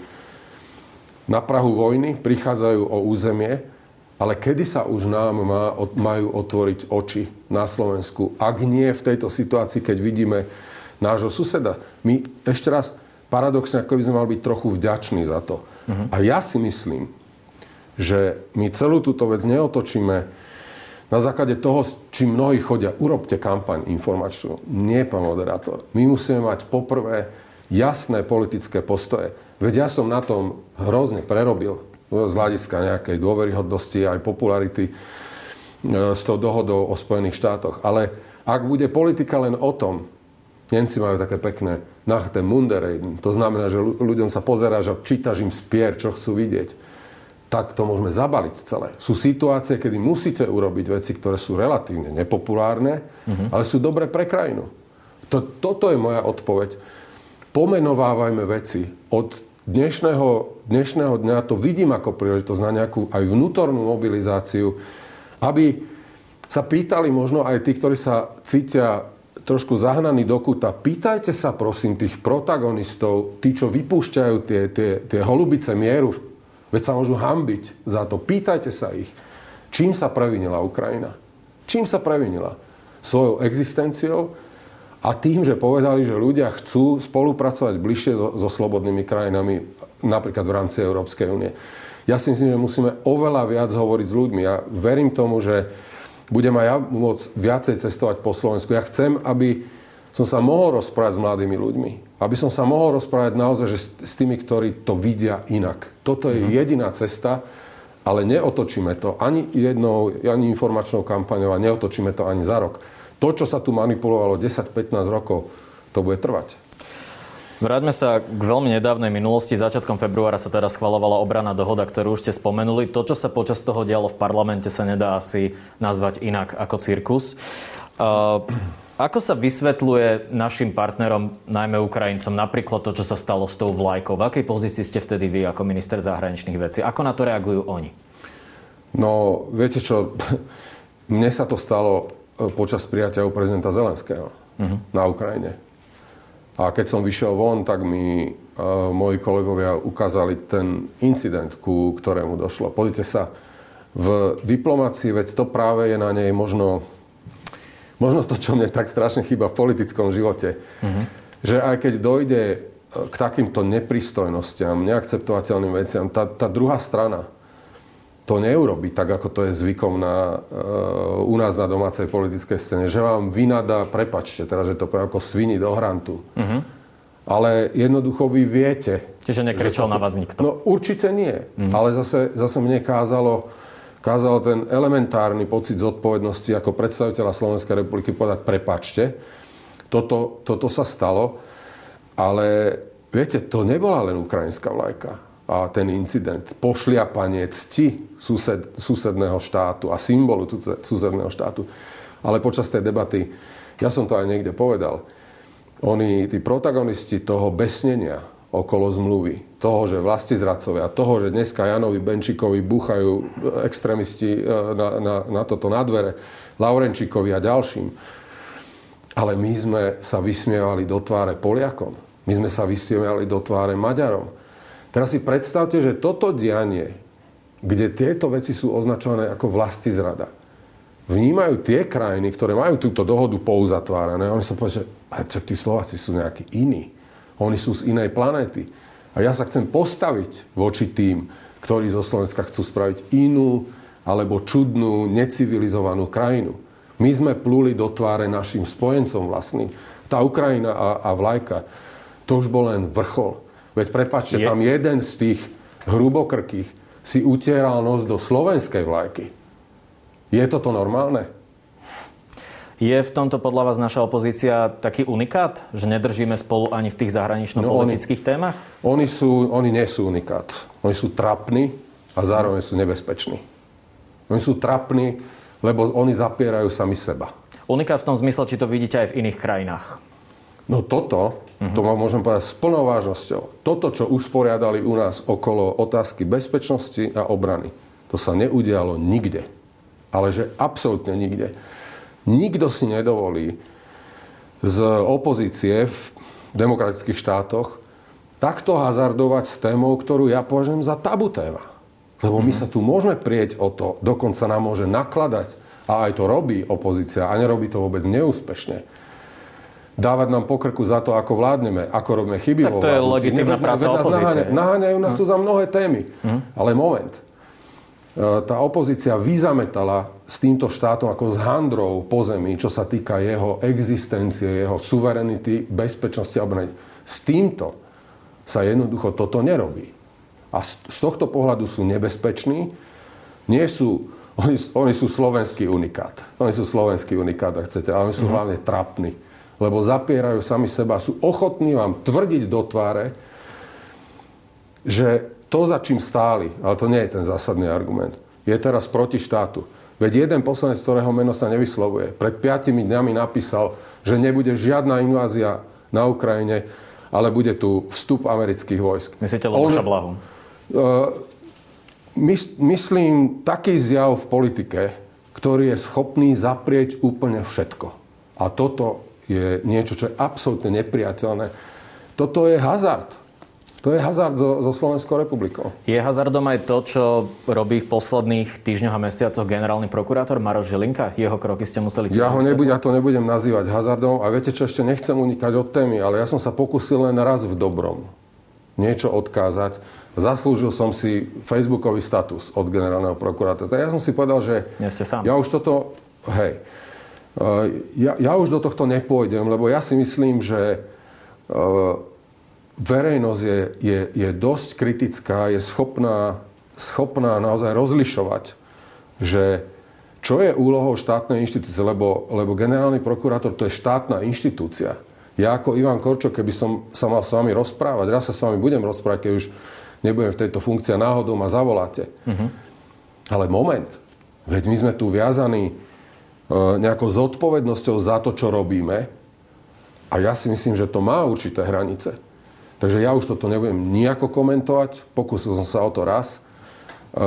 na Prahu vojny, prichádzajú o územie, ale kedy sa už nám má, majú otvoriť oči na Slovensku, ak nie v tejto situácii, keď vidíme nášho suseda. My ešte raz, paradoxne, ako by sme mali byť trochu vďační za to. Uh-huh. A ja si myslím, že my celú túto vec neotočíme na základe toho, či mnohí chodia, urobte kampaň informačnú. Nie, pán moderátor. My musíme mať poprvé jasné politické postoje. Veď ja som na tom hrozne prerobil z hľadiska nejakej dôveryhodnosti aj popularity e, s tou dohodou o Spojených štátoch. Ale ak bude politika len o tom, Nemci majú také pekné nach dem Munderreden, to znamená, že ľuďom sa pozerá, že čítaš im spier, čo chcú vidieť, tak to môžeme zabaliť celé. Sú situácie, kedy musíte urobiť veci, ktoré sú relatívne nepopulárne, mm-hmm. ale sú dobré pre krajinu. To, toto je moja odpoveď. Pomenovávajme veci od dnešného, dnešného dňa to vidím ako príležitosť na nejakú aj vnútornú mobilizáciu, aby sa pýtali možno aj tí, ktorí sa cítia trošku zahnaní do kuta. Pýtajte sa prosím tých protagonistov, tí, čo vypúšťajú tie, tie, tie holubice mieru, veď sa môžu hambiť za to. Pýtajte sa ich, čím sa previnila Ukrajina. Čím sa previnila? Svojou existenciou, a tým, že povedali, že ľudia chcú spolupracovať bližšie so, so slobodnými krajinami, napríklad v rámci Európskej únie. Ja si myslím, že musíme oveľa viac hovoriť s ľuďmi. Ja verím tomu, že budem aj ja môcť viacej cestovať po Slovensku. Ja chcem, aby som sa mohol rozprávať s mladými ľuďmi. Aby som sa mohol rozprávať naozaj že s tými, ktorí to vidia inak. Toto je mm. jediná cesta, ale neotočíme to ani jednou, ani informačnou kampaňou a neotočíme to ani za rok to, čo sa tu manipulovalo 10-15 rokov, to bude trvať. Vráťme sa k veľmi nedávnej minulosti. Začiatkom februára sa teda schvalovala obrana dohoda, ktorú už ste spomenuli. To, čo sa počas toho dialo v parlamente, sa nedá asi nazvať inak ako cirkus. Uh, ako sa vysvetľuje našim partnerom, najmä Ukrajincom, napríklad to, čo sa stalo s tou vlajkou? V akej pozícii ste vtedy vy ako minister zahraničných vecí? Ako na to reagujú oni? No, viete čo, mne sa to stalo počas prijatia u prezidenta Zelenského uh-huh. na Ukrajine. A keď som vyšiel von, tak mi uh, moji kolegovia ukázali ten incident, ku ktorému došlo. Pozrite sa, v diplomácii, veď to práve je na nej možno, možno to, čo mne tak strašne chýba v politickom živote, uh-huh. že aj keď dojde e, k takýmto nepristojnostiam, neakceptovateľným veciam, tá, tá druhá strana to neurobi tak, ako to je zvykom na, uh, u nás na domácej politickej scéne. Že vám vynadá, prepačte, teraz, že to poviem ako svini do hrantu. Uh-huh. Ale jednoducho vy viete. Čiže nekričal na vás nikto? No určite nie. Uh-huh. Ale zase, zase mne kázalo kázal ten elementárny pocit zodpovednosti ako predstaviteľa Slovenskej republiky povedať prepačte, toto, toto sa stalo, ale viete, to nebola len ukrajinská vlajka a ten incident. Pošliapanie cti sused, susedného štátu a symbolu susedného štátu. Ale počas tej debaty, ja som to aj niekde povedal, oni, tí protagonisti toho besnenia, okolo zmluvy. Toho, že vlasti zradcovia, toho, že dneska Janovi Benčíkovi búchajú extrémisti e, na, na, na toto na dvere, Laurenčíkovi a ďalším. Ale my sme sa vysmievali do tváre Poliakom. My sme sa vysmievali do tváre Maďarom. Teraz si predstavte, že toto dianie, kde tieto veci sú označované ako vlasti zrada, vnímajú tie krajiny, ktoré majú túto dohodu pouzatvárané. Oni sa povedia, že tí Slováci sú nejakí iní oni sú z inej planéty. A ja sa chcem postaviť voči tým, ktorí zo Slovenska chcú spraviť inú alebo čudnú, necivilizovanú krajinu. My sme pluli do tváre našim spojencom vlastným. Tá Ukrajina a, a vlajka, to už bol len vrchol. Veď prepačte, Je... tam jeden z tých hrubokrkých si utieral nos do slovenskej vlajky. Je toto normálne? Je v tomto podľa vás naša opozícia taký unikát, že nedržíme spolu ani v tých zahranično-politických no oni, témach? Oni, sú, oni nie sú unikát. Oni sú trapní a zároveň sú nebezpeční. Oni sú trapní, lebo oni zapierajú sami seba. Unikát v tom zmysle, či to vidíte aj v iných krajinách? No toto, uh-huh. to môžem povedať s plnou vážnosťou. Toto, čo usporiadali u nás okolo otázky bezpečnosti a obrany, to sa neudialo nikde. Ale že absolútne nikde. Nikto si nedovolí z opozície v demokratických štátoch takto hazardovať s témou, ktorú ja považujem za tabu téma. Lebo my mhm. sa tu môžeme prieť o to, dokonca nám môže nakladať, a aj to robí opozícia, a nerobí to vôbec neúspešne. Dávať nám pokrku za to, ako vládneme, ako robíme chyby Tak to je legitimná práca opozície. Naháňajú nás tu za mnohé témy. Mm. Ale moment. E, tá opozícia vyzametala s týmto štátom ako s handrou po zemi, čo sa týka jeho existencie, jeho suverenity, bezpečnosti a obrany. S týmto sa jednoducho toto nerobí. A z tohto pohľadu sú nebezpeční. Nie sú, oni, oni sú slovenský unikát. Oni sú slovenský unikát, ak chcete, ale oni sú mm-hmm. hlavne trapní. Lebo zapierajú sami seba, sú ochotní vám tvrdiť do tváre, že to, za čím stáli, ale to nie je ten zásadný argument, je teraz proti štátu. Veď jeden poslanec, ktorého meno sa nevyslovuje, pred piatimi dňami napísal, že nebude žiadna invázia na Ukrajine, ale bude tu vstup amerických vojsk. Myslíte Luboša Blahu? Mys- myslím taký zjav v politike, ktorý je schopný zaprieť úplne všetko. A toto je niečo, čo je absolútne nepriateľné. Toto je hazard. To je hazard so, so Slovenskou republikou. Je hazardom aj to, čo robí v posledných týždňoch a mesiacoch generálny prokurátor Maroš Žilinka? Jeho kroky ste museli... Ja ho nebudem, ja to nebudem nazývať hazardom a viete čo, ešte nechcem unikať od témy, ale ja som sa pokusil len raz v dobrom niečo odkázať. Zaslúžil som si facebookový status od generálneho prokurátora. Ja som si povedal, že... Nie ste sám. Ja už toto... Hej. Ja, ja už do tohto nepôjdem, lebo ja si myslím, že verejnosť je, je, je dosť kritická, je schopná, schopná naozaj rozlišovať, že čo je úlohou štátnej inštitúcie, lebo, lebo generálny prokurátor to je štátna inštitúcia. Ja ako Ivan Korčok, keby som sa mal s vami rozprávať, raz sa s vami budem rozprávať, keď už nebudem v tejto funkcii a náhodou ma zavoláte. Uh-huh. Ale moment, veď my sme tu viazaní nejakou zodpovednosťou za to, čo robíme a ja si myslím, že to má určité hranice. Takže ja už toto nebudem nejako komentovať, pokúsil som sa o to raz. E,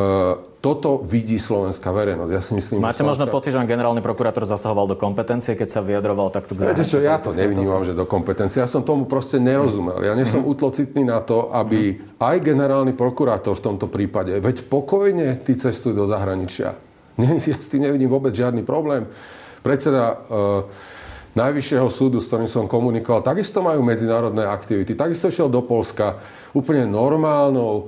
toto vidí slovenská verejnosť. Ja si myslím, Máte možno pocit, že generálny prokurátor zasahoval do kompetencie, keď sa vyjadroval takto k Viete čo, ja to nevnímam, že do kompetencie. Ja som tomu proste nerozumel. Ja nie som mm-hmm. utlocitný na to, aby mm-hmm. aj generálny prokurátor v tomto prípade, veď pokojne ty cestuj do zahraničia. Ja s tým nevidím vôbec žiadny problém. predseda e, Najvyššieho súdu, s ktorým som komunikoval, takisto majú medzinárodné aktivity. Takisto šiel do Polska úplne normálnou,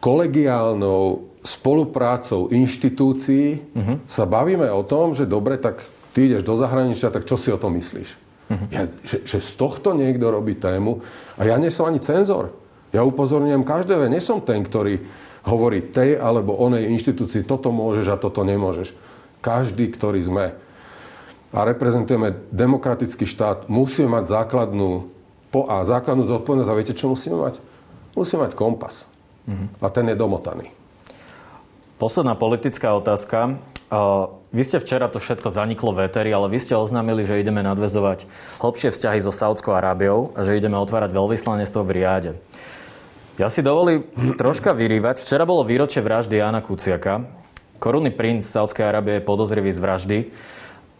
kolegiálnou spoluprácou inštitúcií. Uh-huh. Sa bavíme o tom, že dobre, tak ty ideš do zahraničia, tak čo si o tom myslíš? Uh-huh. Ja, že, že z tohto niekto robí tému a ja nie som ani cenzor. Ja upozorňujem každého, nie som ten, ktorý hovorí tej alebo onej inštitúcii, toto môžeš a toto nemôžeš. Každý, ktorý sme a reprezentujeme demokratický štát, musíme mať základnú po A, základnú zodpovednosť a viete, čo musíme mať? Musíme mať kompas. Mm-hmm. A ten je domotaný. Posledná politická otázka. Vy ste včera to všetko zaniklo v éteri, ale vy ste oznámili, že ideme nadvezovať hlbšie vzťahy so Saudskou Arábiou a že ideme otvárať veľvyslanectvo v Riade. Ja si dovolím troška vyrývať. Včera bolo výročie vraždy Jana Kuciaka. Korunný princ Saudskej Arábie je podozrivý z vraždy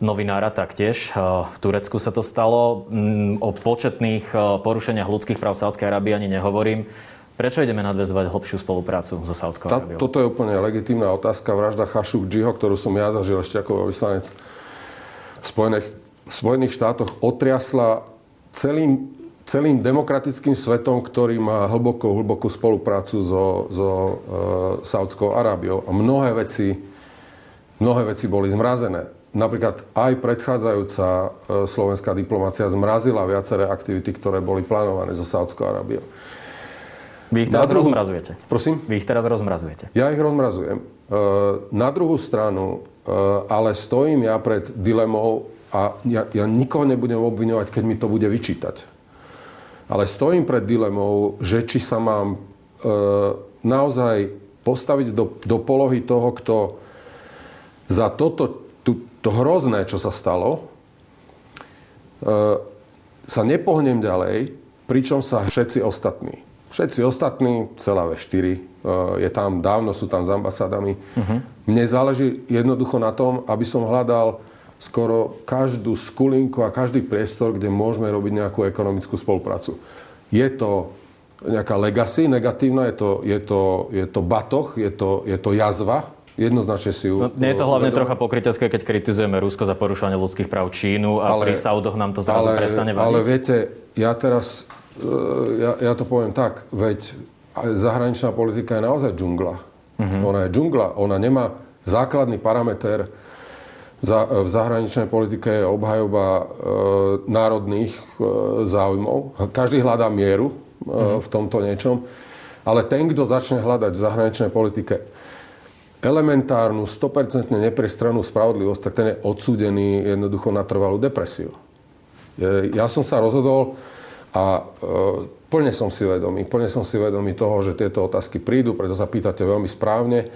novinára taktiež. V Turecku sa to stalo. Mm, o početných porušeniach ľudských práv Sádskej Arábie ani nehovorím. Prečo ideme nadvezovať hlbšiu spoluprácu so Sádskou Arábiou? Toto je úplne legitímna otázka. Vražda Khashoggiho, ktorú som ja zažil ešte ako vyslanec v Spojených, v Spojených štátoch, otriasla celým, celým demokratickým svetom, ktorý má hlbokú, hlbokú spoluprácu so, so e, Saudskou Arábiou. A mnohé veci, mnohé veci boli zmrazené Napríklad aj predchádzajúca e, slovenská diplomácia zmrazila viaceré aktivity, ktoré boli plánované zo Sáudskou Arábiou. Vy ich teraz druhú... rozmrazujete. Prosím? Vy ich teraz rozmrazujete. Ja ich rozmrazujem. E, na druhú stranu, e, ale stojím ja pred dilemou a ja, ja nikoho nebudem obviňovať, keď mi to bude vyčítať. Ale stojím pred dilemou, že či sa mám naozaj postaviť do, do polohy toho, kto za toto to hrozné, čo sa stalo, e, sa nepohnem ďalej, pričom sa všetci ostatní. Všetci ostatní, celá V4, e, je tam, dávno sú tam s ambasádami. Uh-huh. Mne záleží jednoducho na tom, aby som hľadal skoro každú skulinku a každý priestor, kde môžeme robiť nejakú ekonomickú spoluprácu. Je to nejaká legacy negatívna, je to, je to, je to batoch, je to, je to jazva, Jednoznačne si ju... No, nie je to hlavne trocha pokrytecké, keď kritizujeme Rusko za porušovanie ľudských práv Čínu a ale, pri Saudoch nám to zrazu ale, prestane vadiť? Ale viete, ja teraz, e, ja, ja to poviem tak, veď zahraničná politika je naozaj džungla. Uh-huh. Ona je džungla, ona nemá základný parameter v zahraničnej politike je obhajoba e, národných e, záujmov. Každý hľadá mieru e, uh-huh. v tomto niečom. Ale ten, kto začne hľadať v zahraničnej politike elementárnu, 100% neprestrannú spravodlivosť, tak ten je odsúdený jednoducho na trvalú depresiu. Ja som sa rozhodol a e, plne som si vedomý, plne som si vedomý toho, že tieto otázky prídu, preto sa pýtate veľmi správne,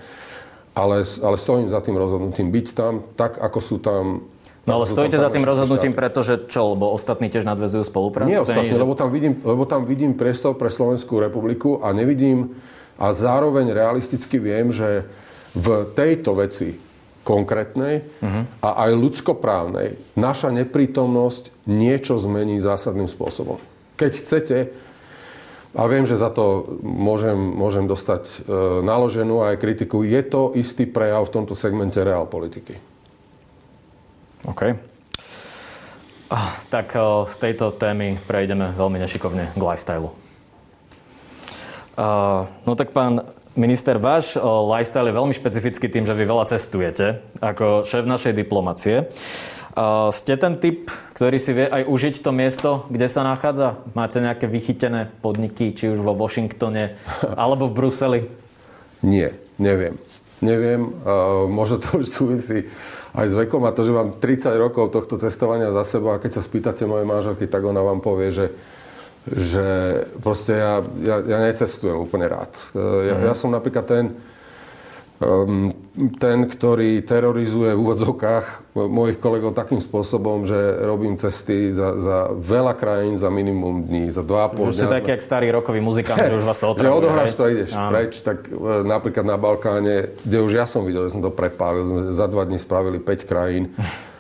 ale, ale stojím za tým rozhodnutím byť tam, tak ako sú tam No ale stojíte za tým rozhodnutím, štáty. pretože čo, lebo ostatní tiež nadvezujú spoluprácu? Nie ostatní, že... lebo, tam vidím, lebo tam vidím priestor pre Slovenskú republiku a nevidím a zároveň realisticky viem, že v tejto veci konkrétnej uh-huh. a aj ľudskoprávnej naša neprítomnosť niečo zmení zásadným spôsobom. Keď chcete, a viem, že za to môžem, môžem dostať e, naloženú aj kritiku, je to istý prejav v tomto segmente reál politiky. OK. Ah, tak o, z tejto témy prejdeme veľmi nešikovne k lifestyle. Uh, no tak pán Minister, váš lifestyle je veľmi špecifický tým, že vy veľa cestujete ako šéf našej diplomacie. Ste ten typ, ktorý si vie aj užiť to miesto, kde sa nachádza? Máte nejaké vychytené podniky, či už vo Washingtone alebo v Bruseli? Nie, neviem. Neviem, možno to už súvisí aj s vekom a to, že mám 30 rokov tohto cestovania za sebou a keď sa spýtate mojej manželky, tak ona vám povie, že že proste ja, ja, ja necestujem úplne rád. E, ja, mm. ja som napríklad ten, ten, ktorý terorizuje v úvodzovkách mojich kolegov takým spôsobom, že robím cesty za, za veľa krajín za minimum dní, za dva pol. Už si taký, jak starý rokový muzikant, že už vás to otravuje. Že odohráš to a ideš Áno. preč, tak e, napríklad na Balkáne, kde už ja som videl, že som to prepálil, sme za dva dní spravili 5 krajín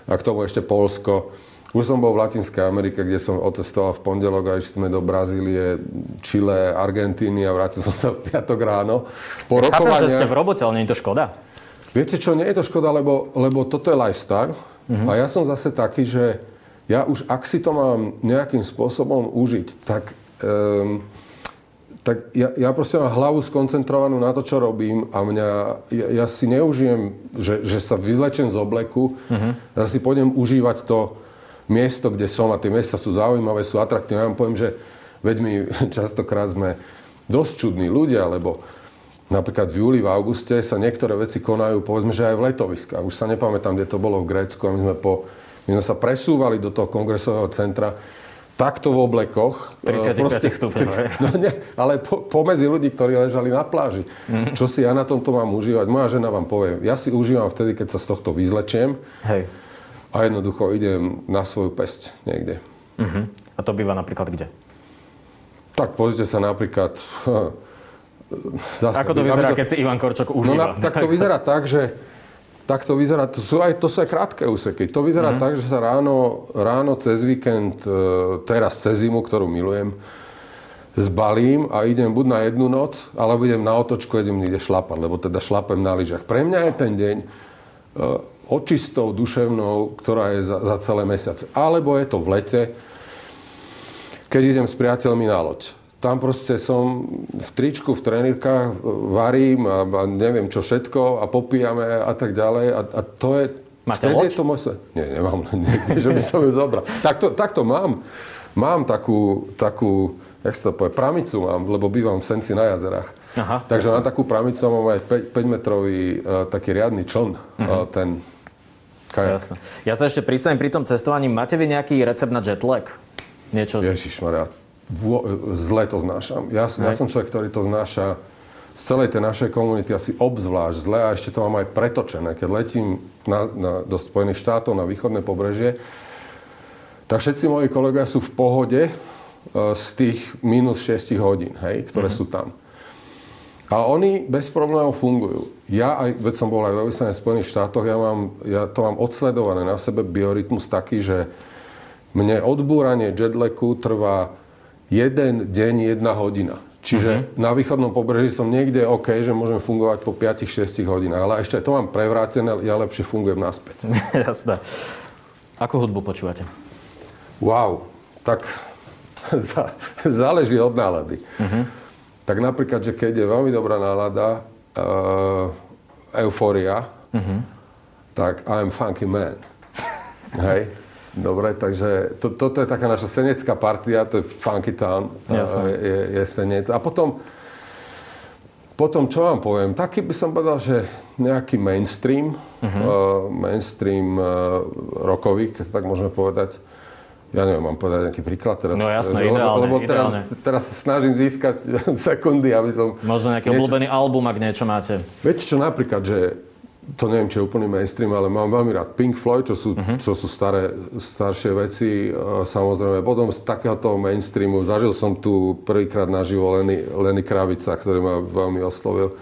a k tomu ešte Polsko už som bol v Latinskej Amerike, kde som ocestoval v pondelok a išli sme do Brazílie, Chile, Argentíny a vrátil som sa v piatok ráno. Po Chápem, že ste v robote, ale nie je to škoda? Viete čo, nie je to škoda, lebo, lebo toto je lifestyle. Uh-huh. A ja som zase taký, že ja už ak si to mám nejakým spôsobom užiť, tak, um, tak ja, ja proste mám hlavu skoncentrovanú na to, čo robím a mňa, ja, ja si neužijem, že, že sa vyzlečem z obleku, uh-huh. ja si pôjdem užívať to miesto, kde som a tie miesta sú zaujímavé, sú atraktívne. Ja vám poviem, že veď my častokrát sme dosť čudní ľudia, lebo napríklad v júli, v auguste sa niektoré veci konajú, povedzme, že aj v letoviskách. Už sa nepamätám, kde to bolo v Grécku a my sme, po, my sme sa presúvali do toho kongresového centra takto v oblekoch. 35 proste, stupňov. No nie, ale po, pomedzi ľudí, ktorí ležali na pláži. Mm-hmm. Čo si ja na tomto mám užívať? Moja žena vám povie, ja si užívam vtedy, keď sa z tohto vyzlečiem Hej. A jednoducho idem na svoju pesť niekde. Mm-hmm. A to býva napríklad kde? Tak pozrite sa napríklad... Zase, Ako to vyzerá, to, keď si Ivan Korčok užíva? No, tak to vyzerá tak, že tak to vyzerá, to sú aj, to sú aj krátke úseky. To vyzerá mm. tak, že sa ráno, ráno cez víkend, e, teraz cez zimu, ktorú milujem, zbalím a idem buď na jednu noc, alebo idem na otočku, idem niekde šlapať, lebo teda šlapem na lyžach. Pre mňa je ten deň e, očistou, duševnou, ktorá je za, za celé mesiac. Alebo je to v lete, keď idem s priateľmi na loď. Tam proste som v tričku, v trenírkach, varím a, a neviem čo všetko a popíjame a tak ďalej. A, a to je... Máte loď? Je to môj Nie, nemám. Nie, že by som ju zobral. Takto, takto mám. Mám takú, takú, jak sa to povie, pramicu mám, lebo bývam v Senci na jazerách. Aha, Takže jasne. mám takú pramicu, mám aj 5-metrový uh, taký riadny čln. Uh-huh. Uh, ten kajak. Jasne. Ja sa ešte pristavím pri tom cestovaní. Máte vy nejaký recept na jetlag? Niečo... Ježišmaria, zle to znášam. Ja, ja som človek, ktorý to znáša z celej tej našej komunity asi obzvlášť zle a ešte to mám aj pretočené. Keď letím na, na, do Spojených štátov na východné pobrežie, tak všetci moji kolegovia sú v pohode e, z tých minus 6 hodín, hej, ktoré mm-hmm. sú tam. A oni bez problémov fungujú. Ja, aj, veď som bol aj vo v Spojených štátoch, ja, mám, ja to mám odsledované na sebe biorytmus taký, že mne odbúranie jetlagu trvá jeden deň, jedna hodina. Čiže uh-huh. na východnom pobreží som niekde OK, že môžem fungovať po 5-6 hodinách, ale ešte to mám prevrátené, ja lepšie fungujem naspäť. Jasné. Ako hudbu počúvate? Wow, tak záleží od nálady. Uh-huh. Tak napríklad, že keď je veľmi dobrá nálada, uh, euforia, uh-huh. tak I'm funky man. Hej? Dobre, takže to, toto je taká naša senecká partia, to je Funky Town, je, je senec. A potom, potom, čo vám poviem, taký by som povedal, že nejaký mainstream, uh-huh. uh, mainstream uh, rokový, keď tak môžeme povedať. Ja neviem, mám povedať nejaký príklad teraz. No jasné, že, ideálne, lebo teraz, ideálne. teraz snažím získať sekundy, aby som... Možno nejaký niečo... obľúbený album, ak niečo máte. Viete čo, napríklad, že to neviem, či je úplný mainstream, ale mám veľmi rád Pink Floyd, čo sú, uh-huh. čo sú staré, staršie veci. Samozrejme, potom z takéhoto mainstreamu zažil som tu prvýkrát naživo Lenny, Lenny Kravica, ktorý ma veľmi oslovil.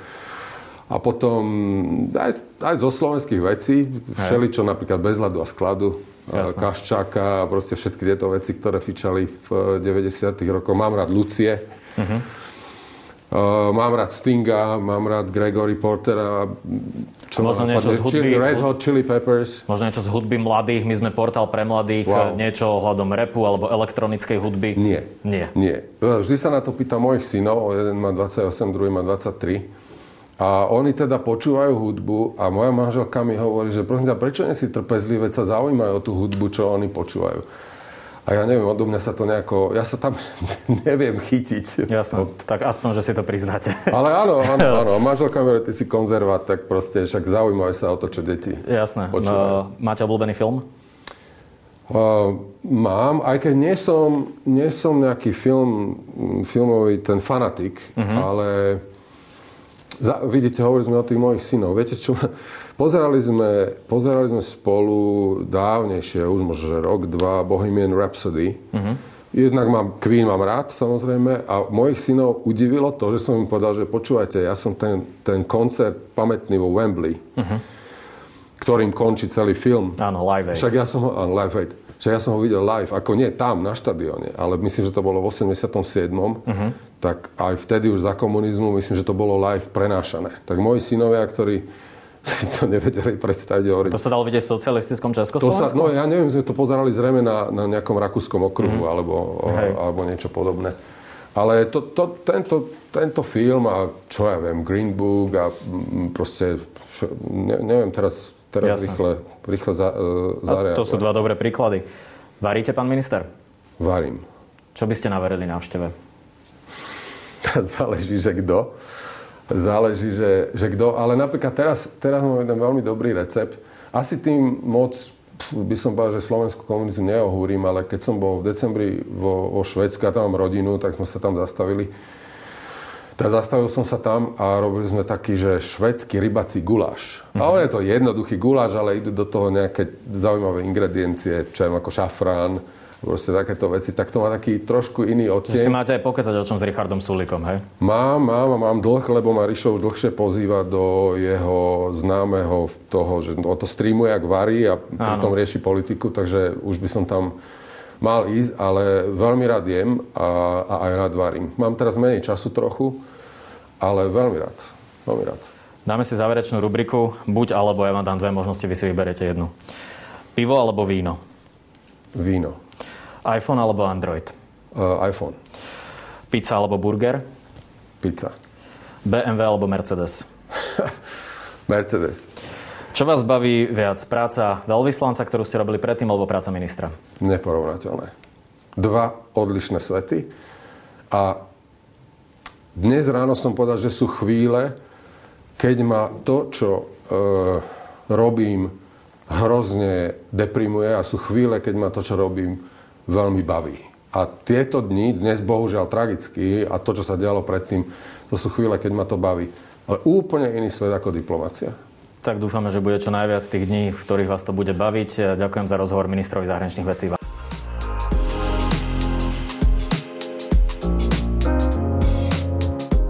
A potom aj, aj zo slovenských vecí, všeli, čo napríklad Bez ľadu a skladu, Jasne. Kaščáka a proste všetky tieto veci, ktoré fičali v 90. rokoch. Mám rád Lucie. Uh-huh. Uh, mám rád Stinga, mám rád Gregory Portera. Čo možno niečo z hudby... Chili, Red Hot Chili Peppers. Možno niečo z hudby mladých. My sme portál pre mladých. Wow. Niečo ohľadom repu alebo elektronickej hudby. Nie. Nie. Nie. Vždy sa na to pýta mojich synov. Jeden má 28, druhý má 23. A oni teda počúvajú hudbu a moja manželka mi hovorí, že prosím ťa, prečo nie si trpezlivé, sa zaujímajú o tú hudbu, čo oni počúvajú. A ja neviem, odo mňa sa to nejako... Ja sa tam neviem chytiť. Jasné, tak aspoň, že si to priznáte. Ale áno, áno, áno. Manželka mi ty si konzervát, tak proste však zaujímavé sa o to, čo deti Jasné. No, máte obľúbený film? Uh, mám, aj keď nie som, nie som nejaký film, filmový ten fanatik, uh-huh. ale za, vidíte, hovorili sme o tých mojich synov. Viete čo? Pozerali sme, pozerali sme spolu dávnejšie, už možno že rok, dva, Bohemian Rhapsody. Uh-huh. Jednak mám, Queen mám rád, samozrejme, a mojich synov udivilo to, že som im povedal, že počúvajte, ja som ten, ten koncert pamätný vo Wembley, uh-huh. ktorým končí celý film. Áno, Live Aid. Však ja som ho, áno, Live Aid. Však ja som ho videl live, ako nie tam, na štadióne, ale myslím, že to bolo v 87. Uh-huh tak aj vtedy už za komunizmu, myslím, že to bolo live prenášané. Tak moji synovia, ktorí si to nevedeli predstaviť. Hovoriť. To sa dalo vidieť v socialistickom Československu? To sa, no ja neviem, sme to pozerali zrejme na, na nejakom rakúskom okruhu mm. alebo, alebo niečo podobné. Ale to, to, tento, tento film a čo ja viem, Green Book a proste, ne, neviem teraz, teraz rýchle, rýchle za, uh, zareagovať. To sú dva dobré príklady. Varíte, pán minister? Varím. Čo by ste naverili návšteve? Záleží, že kto. Záleží, že, že kto. Ale napríklad teraz, teraz mám jeden veľmi dobrý recept. Asi tým moc by som povedal, že slovenskú komunitu neohúrim, ale keď som bol v decembri vo, vo Švedsku, a tam mám rodinu, tak sme sa tam zastavili. Tak zastavil som sa tam a robili sme taký, že švedský rybací guláš. Mm-hmm. A on je to jednoduchý guláš, ale idú do toho nejaké zaujímavé ingrediencie, čo je ako šafrán, proste takéto veci, tak to má taký trošku iný odtieň. Si máte aj pokazať o čom s Richardom Sulikom, hej? Mám, mám a mám dlh, lebo ma Rišo už dlhšie pozýva do jeho známeho toho, že o to streamuje, ak varí a pritom rieši politiku, takže už by som tam mal ísť, ale veľmi rád jem a, a aj rád varím. Mám teraz menej času trochu, ale veľmi rád. Veľmi rád. Dáme si záverečnú rubriku. Buď alebo, ja vám dám dve možnosti, vy si vyberete jednu. Pivo alebo víno? Víno iPhone alebo Android? Uh, iPhone. Pizza alebo burger? Pizza. BMW alebo Mercedes? Mercedes. Čo vás baví viac? Práca veľvyslanca, ktorú ste robili predtým, alebo práca ministra? Neporovnateľné. Dva odlišné svety. A dnes ráno som povedal, že sú chvíle, keď ma to, čo e, robím, hrozne deprimuje a sú chvíle, keď ma to, čo robím, veľmi baví. A tieto dni, dnes bohužiaľ tragicky, a to, čo sa dialo predtým, to sú chvíle, keď ma to baví. Ale úplne iný svet ako diplomácia. Tak dúfame, že bude čo najviac tých dní, v ktorých vás to bude baviť. Ďakujem za rozhovor ministrovi zahraničných vecí.